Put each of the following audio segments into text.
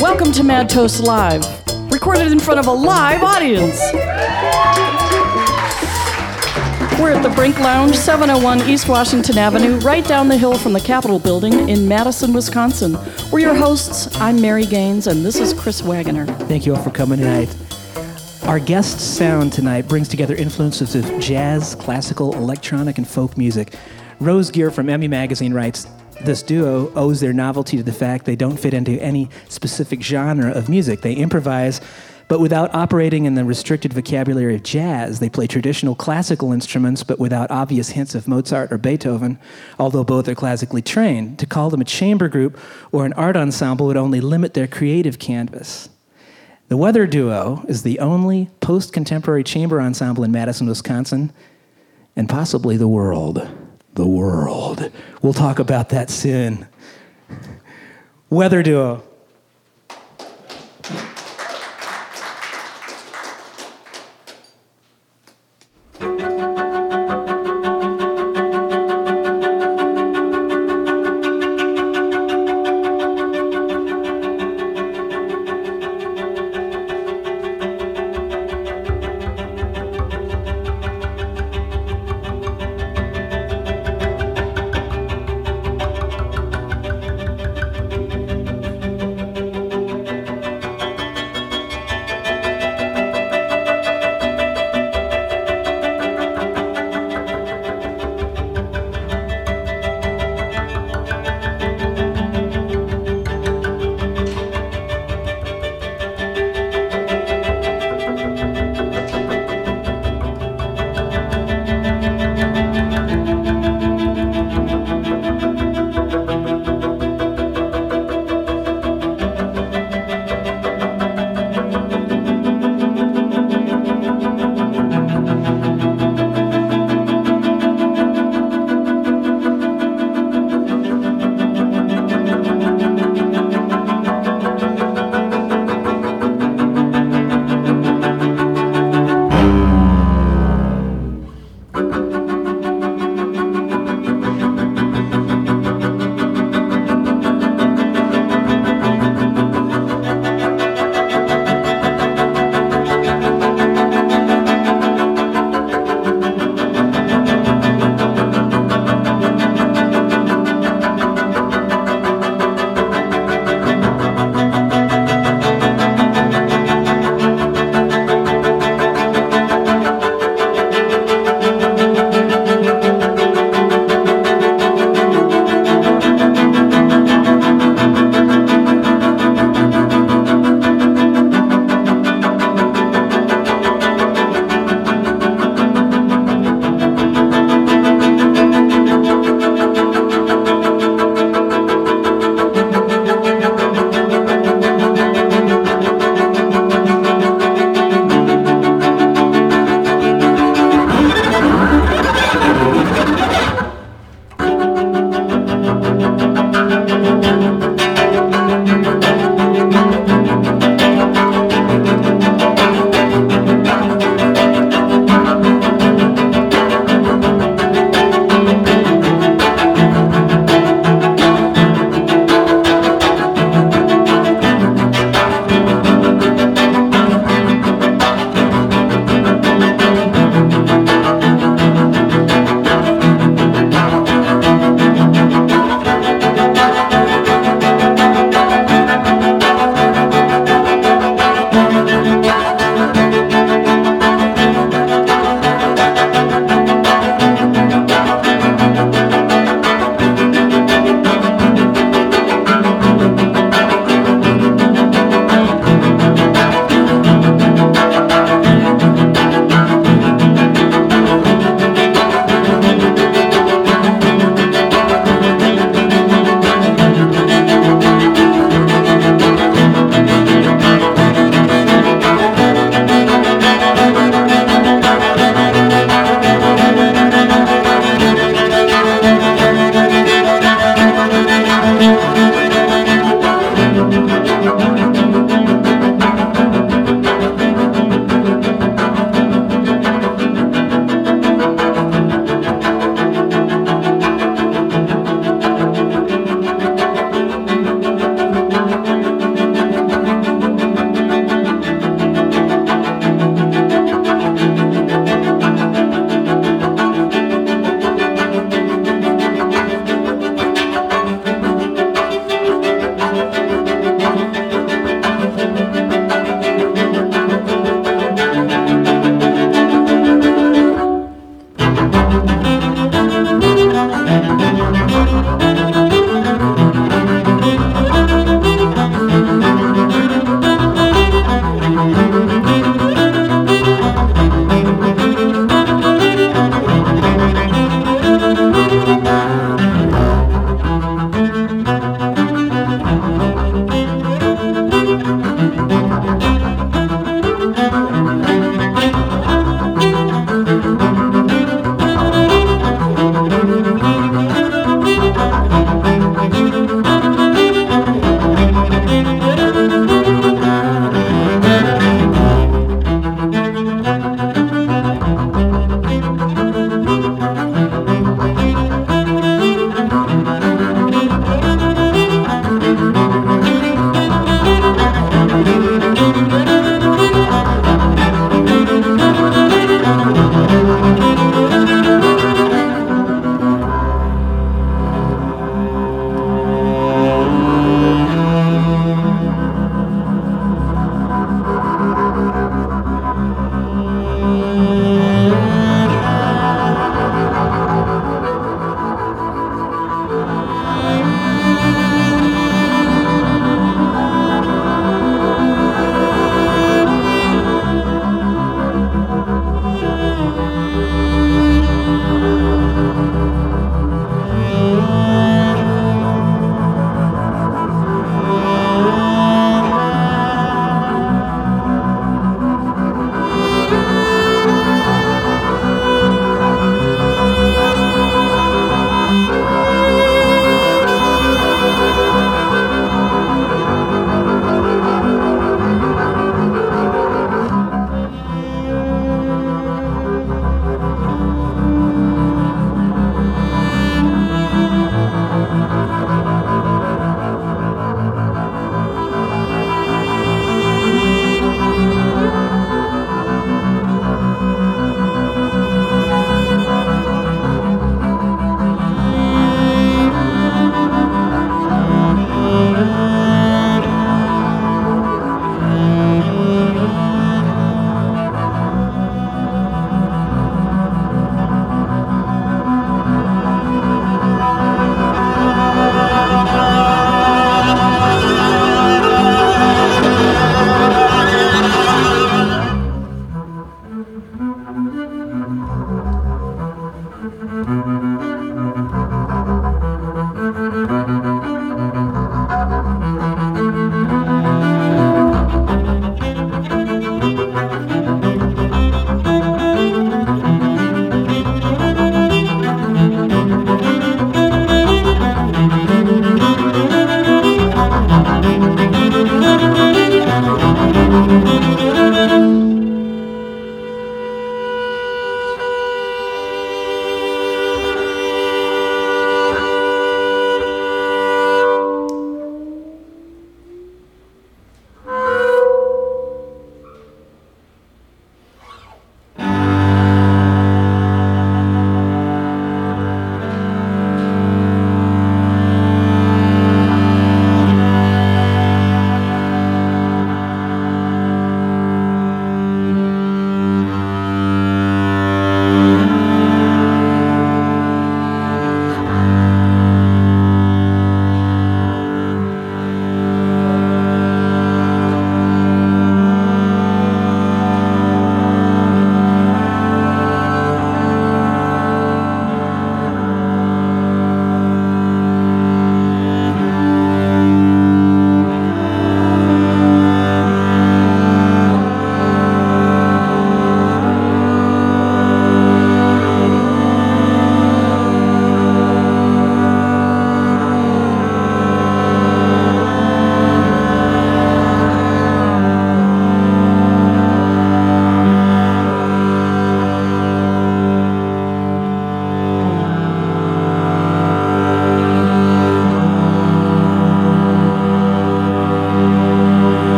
Welcome to Mad Toast Live, recorded in front of a live audience. We're at the Brink Lounge, 701 East Washington Avenue, right down the hill from the Capitol Building in Madison, Wisconsin. We're your hosts. I'm Mary Gaines, and this is Chris Wagoner. Thank you all for coming tonight. Our guest sound tonight brings together influences of jazz, classical, electronic, and folk music. Rose Gear from Emmy Magazine writes This duo owes their novelty to the fact they don't fit into any specific genre of music. They improvise, but without operating in the restricted vocabulary of jazz. They play traditional classical instruments, but without obvious hints of Mozart or Beethoven, although both are classically trained. To call them a chamber group or an art ensemble would only limit their creative canvas. The Weather Duo is the only post contemporary chamber ensemble in Madison, Wisconsin, and possibly the world. The world. We'll talk about that soon. Weather Duo.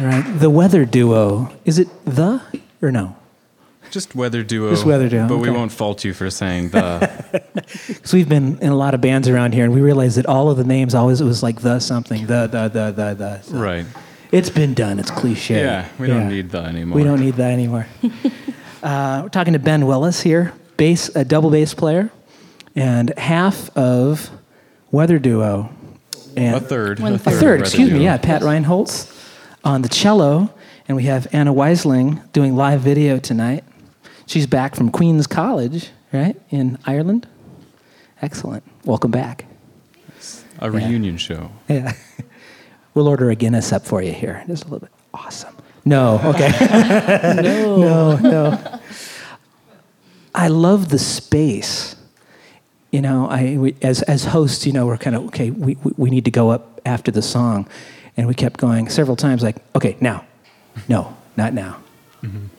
Right. The weather duo. Is it the or no? Just weather duo. Just weather duo, But we won't fault you for saying the. Because we've been in a lot of bands around here, and we realized that all of the names always it was like the something, the the the the the. So right. It's been done. It's cliche. Yeah, we don't Yeah. need the anymore. We don't need that anymore. uh, we're talking to Ben Willis here, bass, a double bass player, and half of Weather Duo. And a third. One a third. A third, weather excuse me, yeah. Pat Reinholtz on the cello, and we have Anna Weisling doing live video tonight. She's back from Queen's College, right, in Ireland. Excellent. Welcome back. A reunion show. Yeah. We'll order a Guinness up for you here. Just a little bit. Awesome. No, okay. No. no, no. I love the space. You know, I we, as as hosts, you know, we're kind of okay. We, we we need to go up after the song, and we kept going several times. Like, okay, now, no, not now.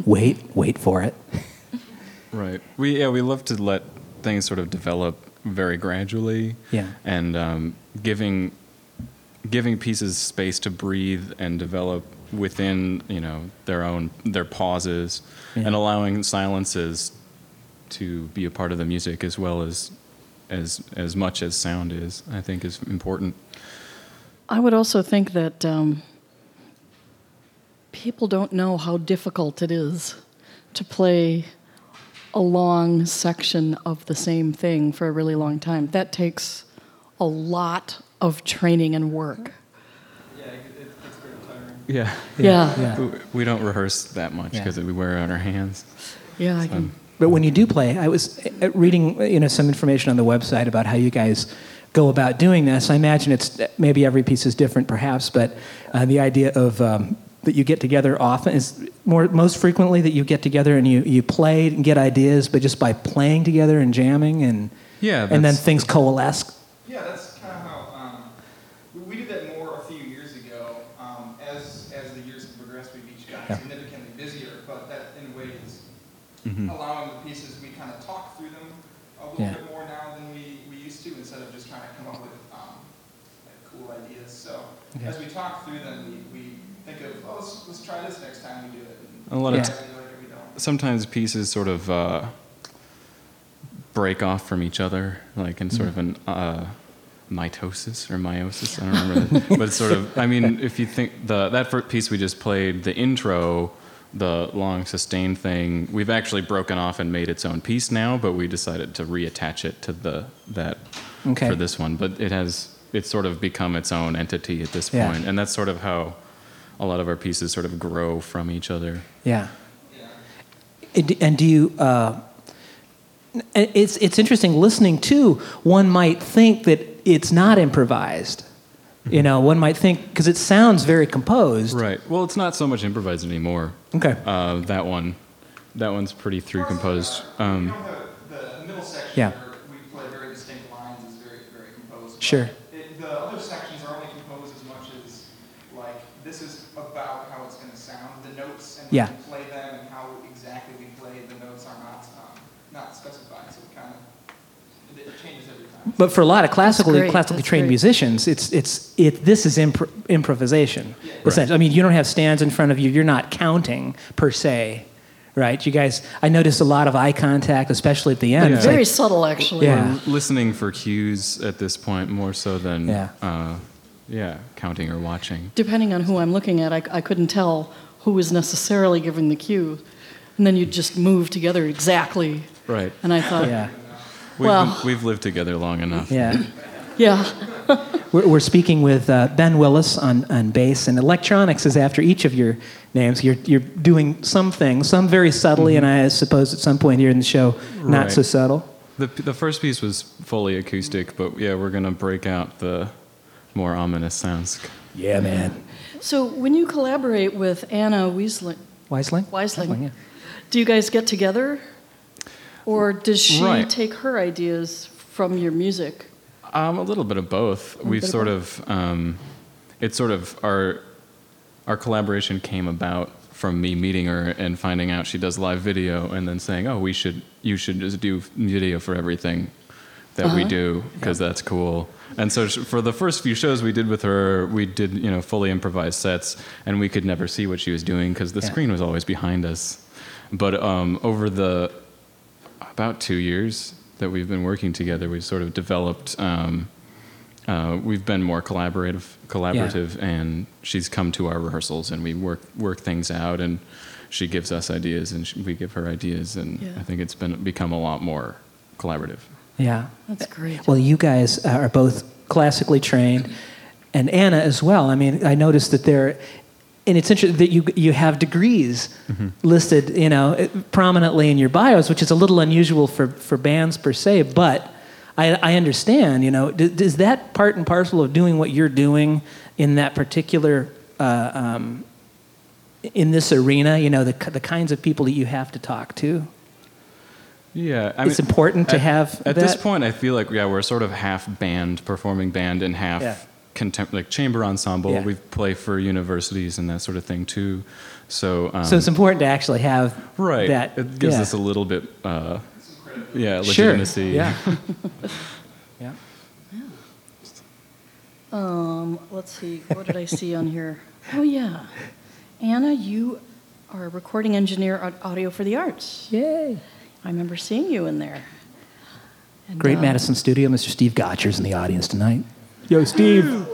Wait, wait for it. Right. We yeah we love to let things sort of develop very gradually. Yeah. And um, giving giving pieces space to breathe and develop within you know their own their pauses Yeah. and allowing silences to be a part of the music as well as as as much as sound is I think is important. I would also think that um, people don't know how difficult it is to play a long section of the same thing for a really long time. That takes a lot of training and work. Yeah. Yeah, Yeah. We- We don't rehearse that much Yeah. because we wear it on our hands. yeah, I can. But when you do play, I was uh, reading you know some information on the website about how you guys go about doing this. I imagine it's maybe every piece is different, perhaps, but uh, the idea of um, that you get together often is more most frequently that you get together and you, you play and get ideas, but just by playing together and jamming and Yeah, and then things coalesce. Yeah, that's kind of how um, we, we did that more a few years ago. Um, as as the years have progressed, we've each gotten Yeah. significantly busier, but that in a way is Mhm. allowing the pieces we kind of talk through them a little Yeah. bit more now than we, we used to, instead of just trying to come up with um, like cool ideas. So Okay. as we talk through them, we, we think of oh let's, let's try this next time we do it. A lot of Yeah. t- we like it, we don't. sometimes pieces sort of uh, break off from each other, like in sort of an uh, mitosis or meiosis. I don't remember, that. but it's sort of. I mean, if you think the that first piece we just played, the intro, the long sustained thing, we've actually broken off and made its own piece now, but we decided to reattach it to the that Okay. for this one. But it has it's sort of become its own entity at this Yeah. point, and that's sort of how a lot of our pieces sort of grow from each other. Yeah. Yeah. And and do you? Uh, it's it's interesting listening to. One might think that it's not improvised. You know, one might think because it sounds very composed. Right. Well, it's not so much improvised anymore. Okay. Uh, that one, that one's pretty through composed. You Um, know, the, the middle section Yeah. where we play very distinct lines is very, very composed. but Sure. It, the other sections are only composed as much as, like, this is about how it's going to sound. The notes and when Yeah. we play them and how exactly we play the notes are not, um, not specified, so it kind of, it, it changes every time. But for a lot of classically classically that's trained great. musicians, it's it's it. This is impro- improvisation. Essentially, I mean, you don't have stands in front of you. You're not counting per se, right? You guys, I noticed a lot of eye contact, especially at the end. Yeah. Very like, subtle, actually. Yeah. We're listening for cues at this point more so than, Yeah. uh, yeah, counting or watching. Depending on who I'm looking at, I, I couldn't tell who was necessarily giving the cue. And then you just move together exactly. Right. And I thought, yeah, We've, Well- we've lived together long enough. yeah. yeah. We're, we're speaking with uh, Ben Willis on, on bass, and electronics is after each of your names. You're, you're doing some things, some very subtly, and I suppose at some point here in the show, not Right. so subtle. The, the first piece was fully acoustic, but yeah, we're going to break out the more ominous sounds. Yeah, man. So when you collaborate with Anna Wiesling, Weisling? Weisling. yeah. do you guys get together? Or does she Right. take her ideas from your music? Um, a little bit of both. We've bit of sort of, um, it's sort of our our collaboration came about from me meeting her and finding out she does live video, and then saying, "Oh, we should, you should just do video for everything." that we do because that's cool. And so for the first few shows we did with her, we did you know fully improvised sets, and we could never see what she was doing because the Yeah. screen was always behind us. But um, over the about two years that we've been working together, we've sort of developed. Um, uh, we've been more collaborative, collaborative, and she's come to our rehearsals, and we work work things out, and she gives us ideas, and sh we give her ideas, and Yeah. I think it's been become a lot more collaborative. Yeah. That's great. Well, you guys are both classically trained, and Anna as well. I mean, I noticed that there, and it's interesting that you you have degrees listed, you know, prominently in your bios, which is a little unusual for for bands per se. But I, I understand, you know, d- is that part and parcel of doing what you're doing in that particular. Uh, um, in this arena, you know the the kinds of people that you have to talk to. Yeah, I It's important to at, have At this point, I feel like yeah, we're sort of half band, performing band, and half Yeah. contem- like chamber ensemble. Yeah. We play for universities and that sort of thing too. So, um, So it's important to actually have right. that. it gives yeah. us a little bit, uh, yeah, Sure. legitimacy. Yeah. yeah. Um, let's see, what did I see on here? Oh, yeah. Anna, you are a recording engineer at Audio for the Arts. Yay. I remember seeing you in there. And, Great uh, Madison studio. Mr. Steve Gotcher's in the audience tonight. Yo, Steve.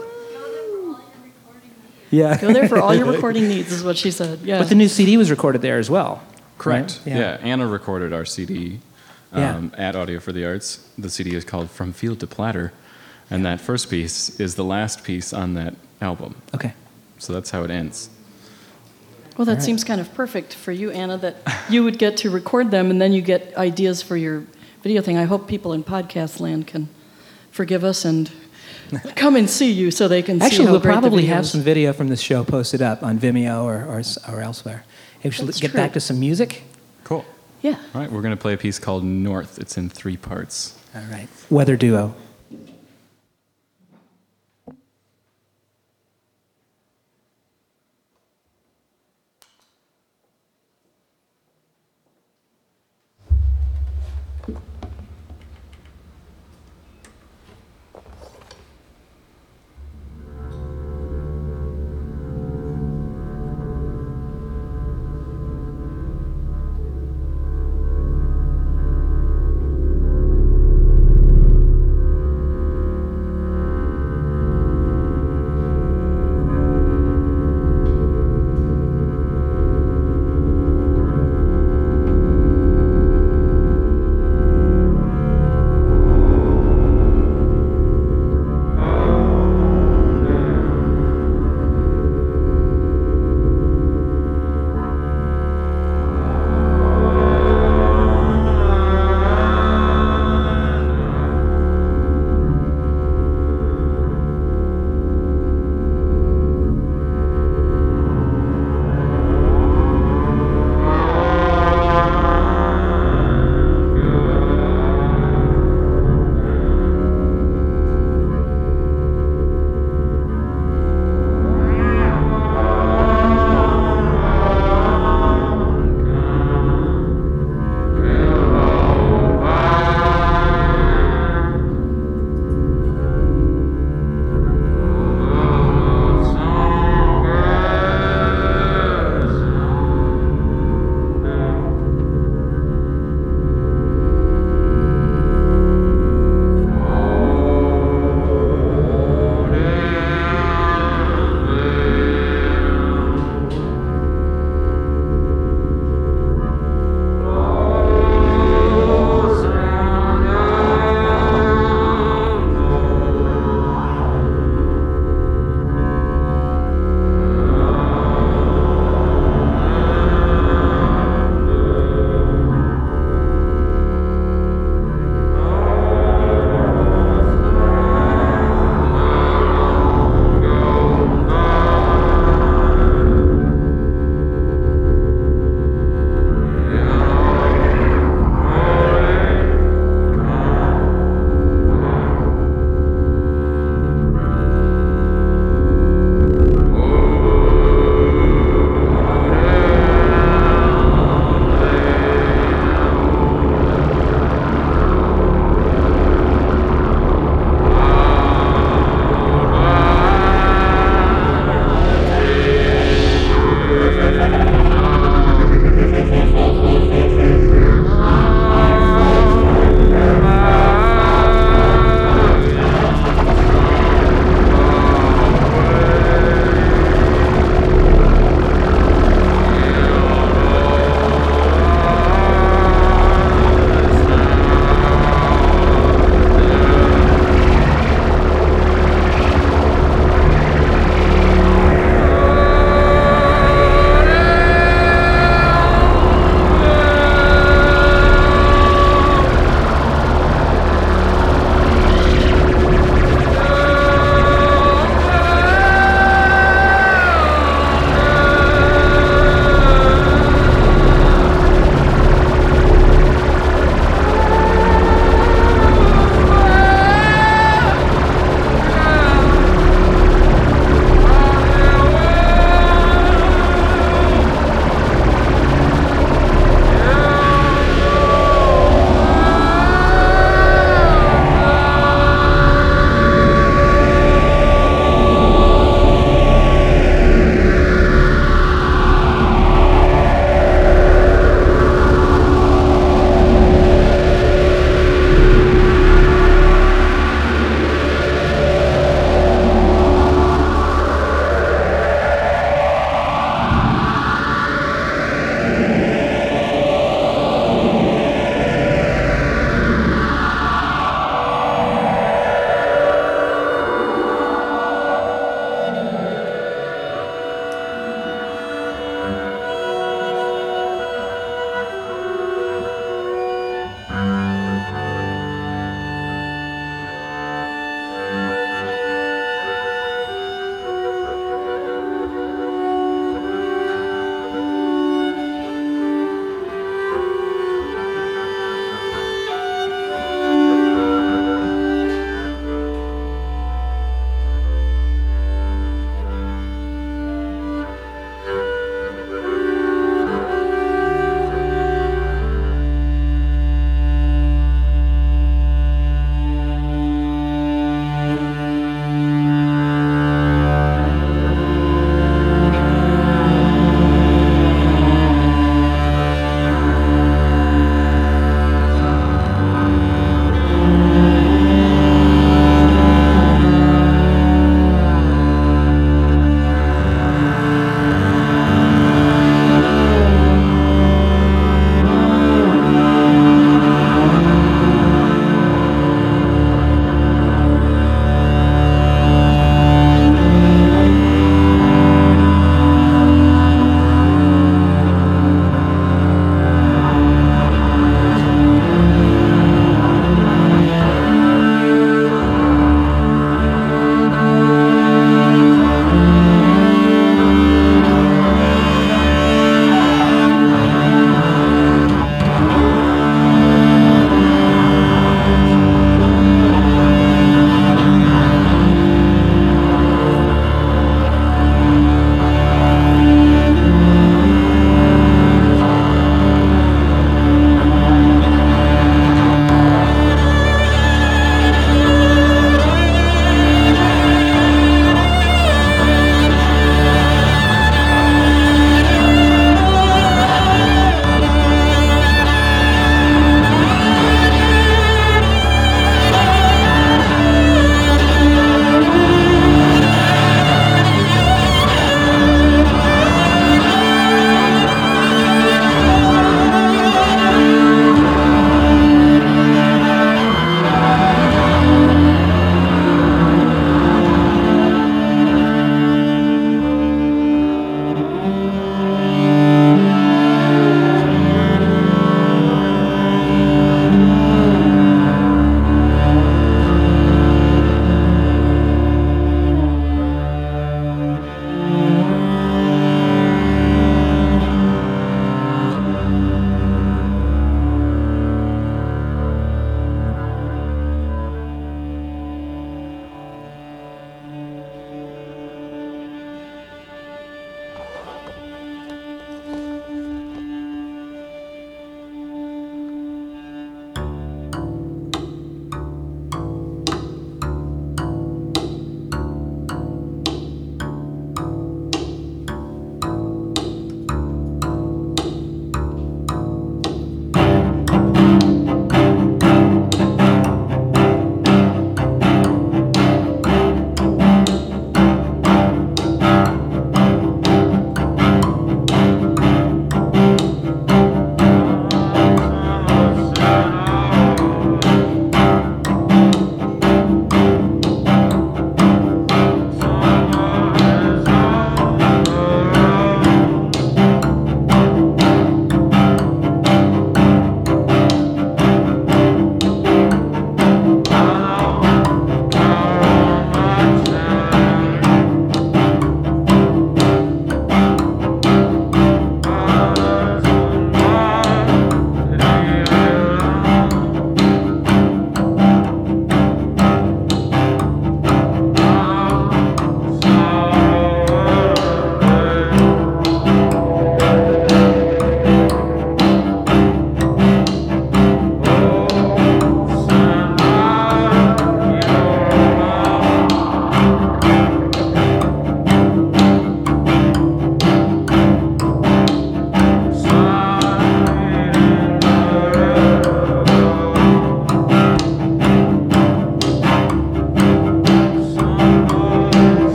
Yeah. Go there for all your recording needs, is what she said. Yeah. But the new CD was recorded there as well. Correct. right? Yeah. Anna recorded our CD Yeah. um, at Audio for the Arts. The CD is called From Field to Platter, and that first piece is the last piece on that album. Okay. So that's how it ends. Well, that All right. seems kind of perfect for you, Anna, that you would get to record them and then you get ideas for your video thing. I hope people in podcast land can forgive us and come and see you so they can see Actually, we'll great the probably have some video from this show posted up on Vimeo or, or, s- or elsewhere. Hey, we should That's get true. back to some music. Cool. Yeah. All right, we're going to play a piece called North. It's in three parts. All right. Weather duo.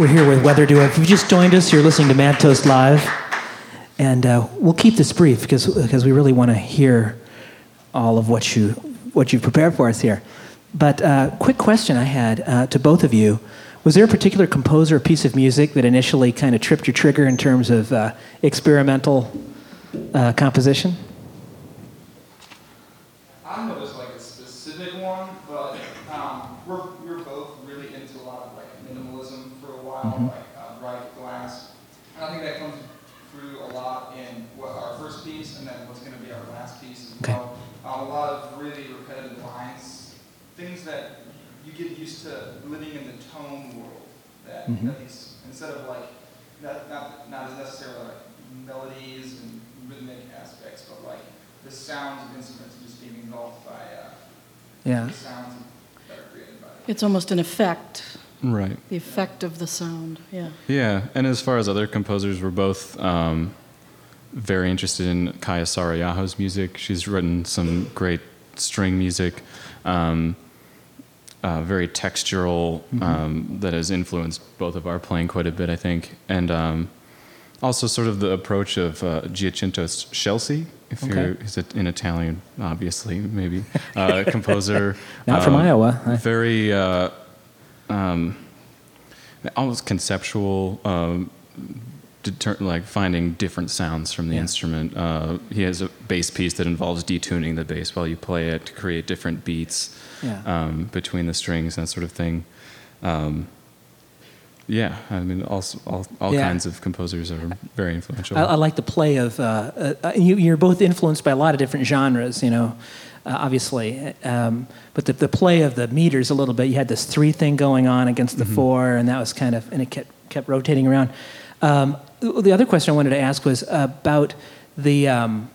We're, here with Weather Duo. If you just joined us, you're listening to Mad Toast Live. And uh, we'll keep this brief because, because we really want to hear all of what, you, what you've prepared for us here. But uh, quick question I had uh, to both of you. Was there a particular composer or piece of music that initially kind of tripped your trigger in terms of uh, experimental uh, composition? I don't know if there's like a specific one, but um, we're, we were both really into a lot of like minimalism for a while, Mhm. like uh, Reich Glass. And I think that comes through a lot in what our first piece and then what's going to be our last piece as Okay. well. Um, a lot of really repetitive lines, things that you get used to living in the tone world. That, Mhm. that these instead of like not not not as necessarily like melodies and rhythmic aspects, but like the sounds of instruments just being engulfed by uh, Yeah. the sounds that are created by it. It's almost an effect, Right. the effect of the sound. Yeah. Yeah, and as far as other composers, we're both um, very interested in Kaija Saariaho's music. She's written some great string music, um, uh, very textural, um, that has influenced both of our playing quite a bit, I think. And um, also sort of the approach of uh, Giacinto Scelsi, if Okay. you're, he's a, in Italian, obviously, maybe, uh, composer. Not from um, Iowa. Very. Uh, um, almost conceptual, um, deter- like finding different sounds from the Yeah. instrument. Uh, he has a bass piece that involves detuning the bass while you play it to create different beats Yeah. um, between the strings, and that sort of thing. Um, yeah, I mean, all, all, all Yeah. kinds of composers are very influential. I, I like the play of. Uh, uh, uh, you, you're both influenced by a lot of different genres, you know, uh, obviously. Um, but the, the play of the meters a little bit. You had this three thing going on against the four, and that was kind of, and it kept kept rotating around. Um, the other question I wanted to ask was about the um,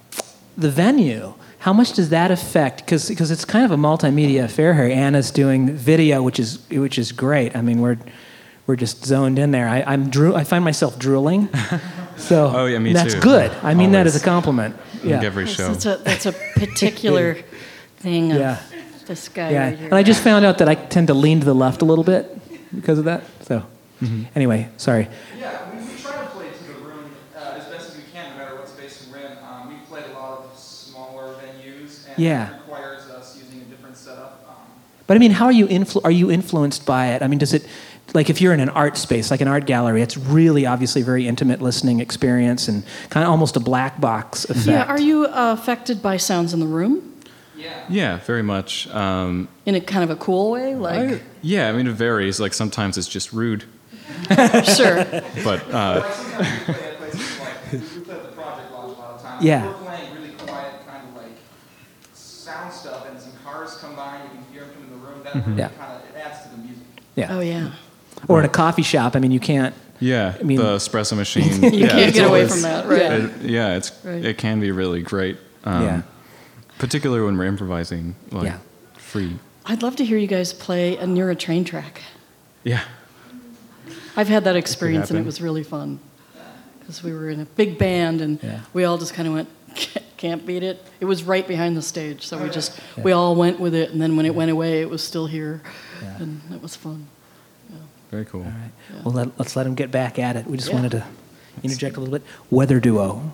the venue. How much does that affect? Because it's kind of a multimedia affair here. Anna's doing video, which is which is great. I mean, we're we're just zoned in there. I, I'm drew. I find myself drooling. So Oh, yeah, me that's too. good. I mean that as a compliment. Yeah. every show. That's a, that's a particular thing of Yeah. this guy Yeah. right here. And I just found out that I tend to lean to the left a little bit because of that. So Mm-hmm. anyway, sorry. Yeah, we, we try to play to the room uh, as best as we can, no matter what space we're in. Um, we played a lot of smaller venues, and Yeah. it requires us using a different setup. Um, But I mean, how are you influ- are you influenced by it? I mean, does it like if you're in an art space, like an art gallery, it's really obviously very intimate listening experience and kind of almost a black box effect. yeah, are you uh, affected by sounds in the room yeah. yeah, very much. Um, in a kind of a cool way? Like, I- yeah, I mean, it varies. Like sometimes it's just rude, sure. but uh, Like sometimes we play at places like we we play at the Project Lodge a lot of times. Yeah. We're playing really quiet, kind of like sound stuff, and some cars come by, and you can hear them in the room. That really Yeah. kind of it adds to the music. Yeah. Oh, yeah. Or in a coffee shop, I mean, you can't. yeah, I mean- the espresso machine. You yeah, can't it's get away from that, right? It, yeah, it's Right. it can be really great. Um, Yeah. Particularly when we're improvising, like Yeah. free. I'd love to hear you guys play a near a train track. Yeah. I've had that experience and it was really fun because we were in a big band and Yeah. we all just kind of went, can't beat it. It was right behind the stage, so we just we all went with it, and then when it went away, it was still here, Yeah. and it was fun. Very cool. All right. Well, let, let's let them get back at it. We just Yeah. wanted to interject a little bit. Weather duo.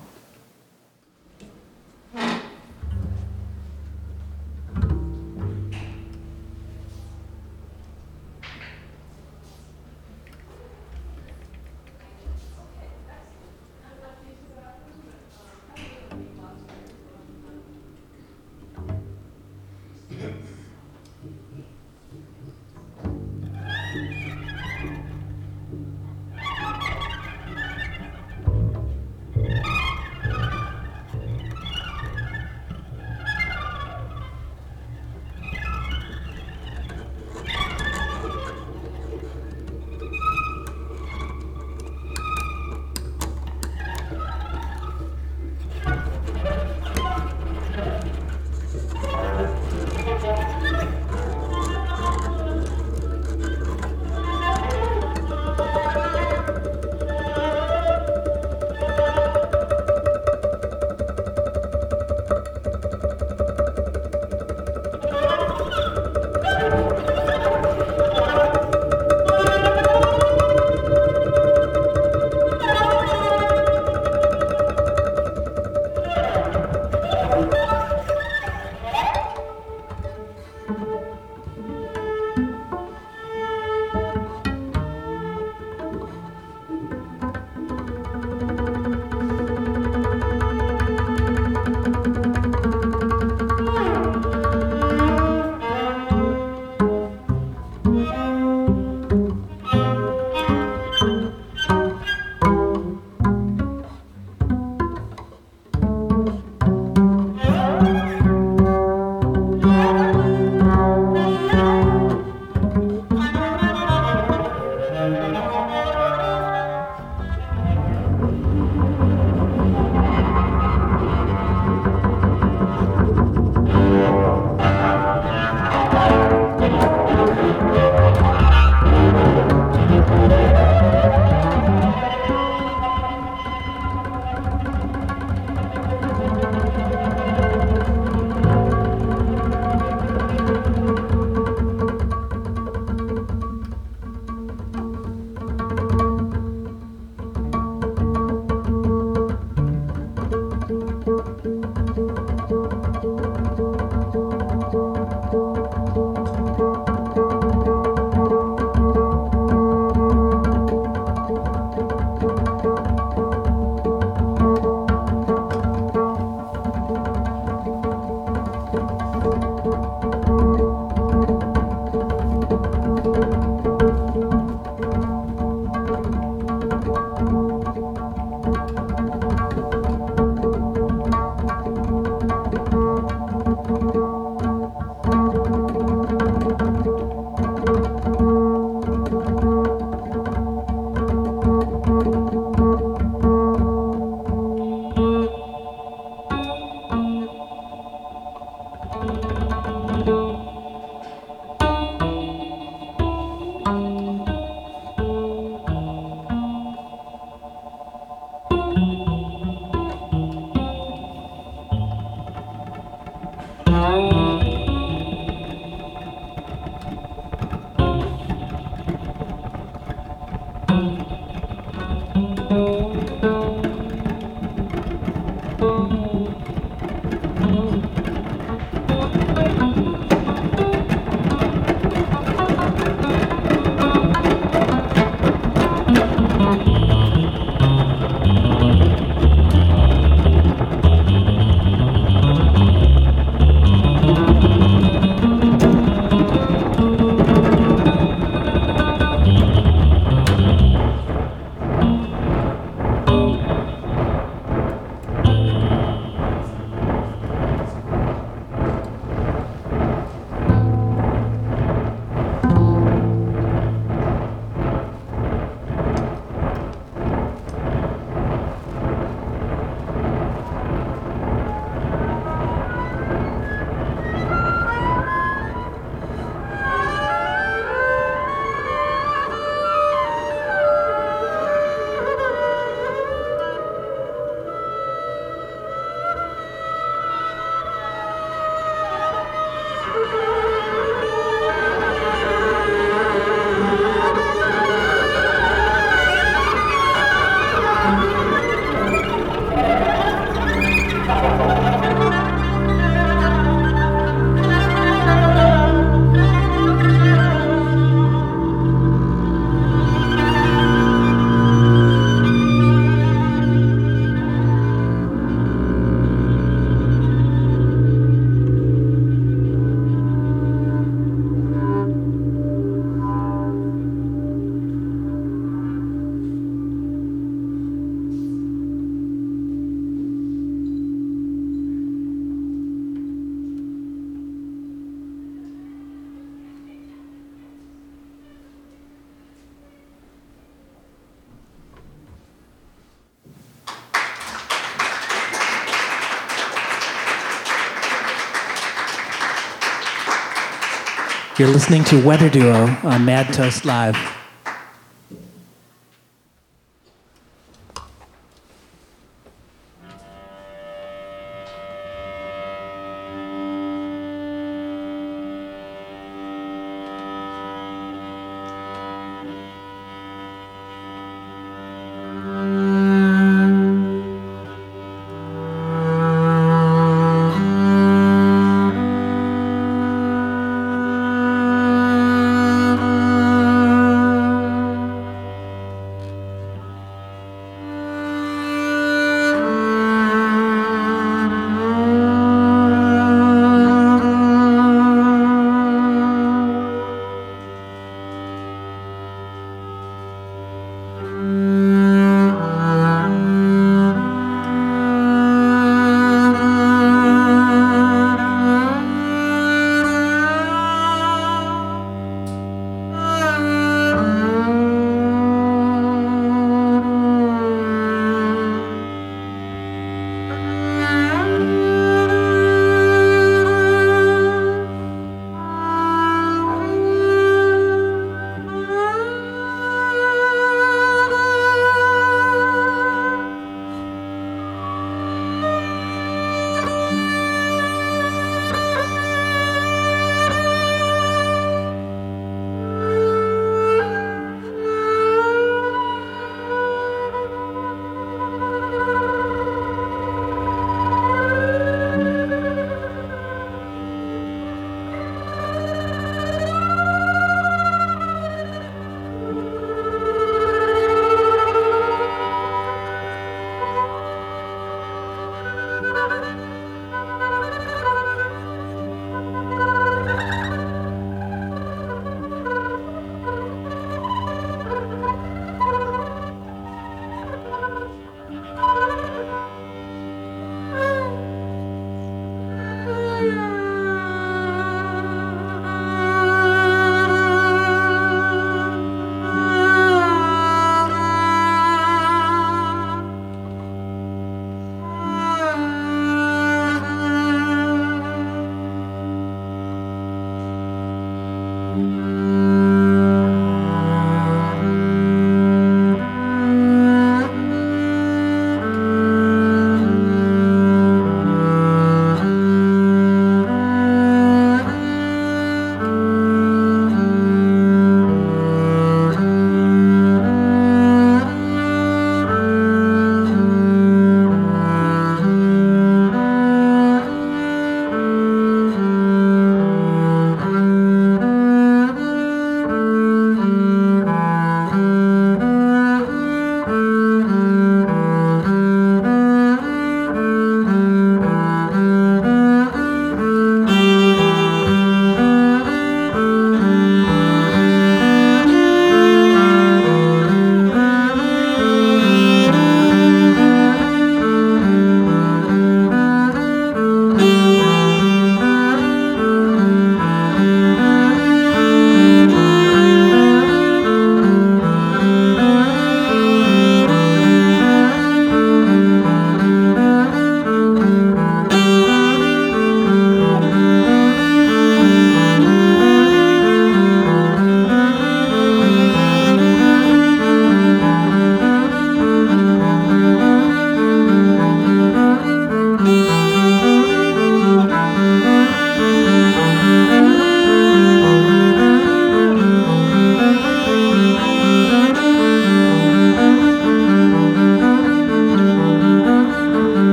You're listening to Weather Duo on Mad Toast Live.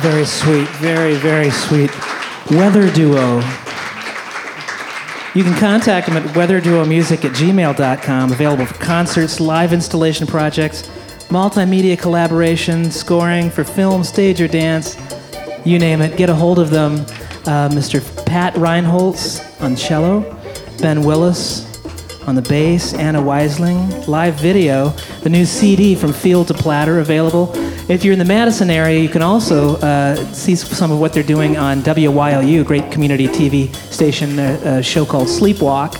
Very sweet, very, very sweet. Weather Duo. You can contact them at weatherduomusic at gmail.com, available for concerts, live installation projects, multimedia collaboration, scoring for film, stage, or dance. You name it. Get a hold of them. Uh, Mr. Pat Reinholz on cello, Ben Willis on the bass, Anna Weisling, live video, the new CD from Field to Platter available. If you're in the Madison area, you can also uh, see some of what they're doing on WYOU, a great community TV station, a, a show called Sleepwalk.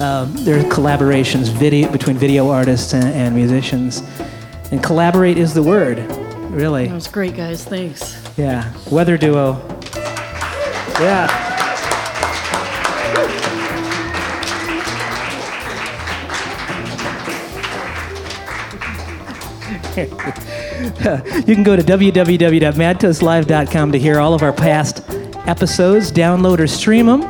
Um, there are collaborations video, between video artists and, and musicians. And collaborate is the word, really. That was great, guys. Thanks. Yeah, weather duo. Yeah. you can go to www.madtoastlive.com to hear all of our past episodes, download or stream them.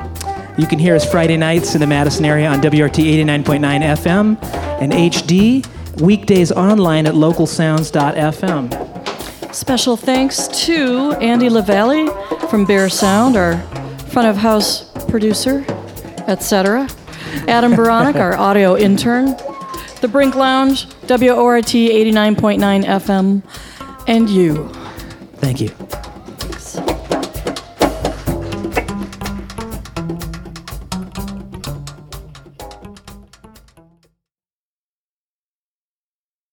You can hear us Friday nights in the Madison area on WORT 89.9 FM and HD, weekdays online at localsounds.fm. Special thanks to Andy LaValle from Bear Sound, our front of house producer, etc. Adam Baronic, our audio intern. The Brink Lounge, WORT 89.9 FM, and you. Thank you.